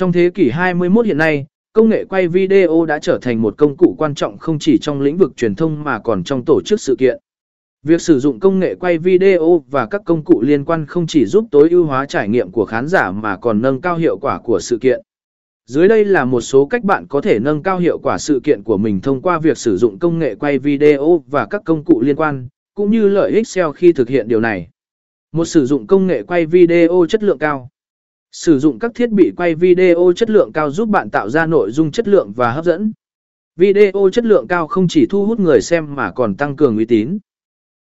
Trong thế kỷ 21 hiện nay, công nghệ quay video đã trở thành một công cụ quan trọng không chỉ trong lĩnh vực truyền thông mà còn trong tổ chức sự kiện. Việc sử dụng công nghệ quay video và các công cụ liên quan không chỉ giúp tối ưu hóa trải nghiệm của khán giả mà còn nâng cao hiệu quả của sự kiện. Dưới đây là một số cách bạn có thể nâng cao hiệu quả sự kiện của mình thông qua việc sử dụng công nghệ quay video và các công cụ liên quan, cũng như lợi ích SEO khi thực hiện điều này. Một sử dụng công nghệ quay video chất lượng cao. Sử dụng các thiết bị quay video chất lượng cao giúp bạn tạo ra nội dung chất lượng và hấp dẫn. Video chất lượng cao không chỉ thu hút người xem mà còn tăng cường uy tín.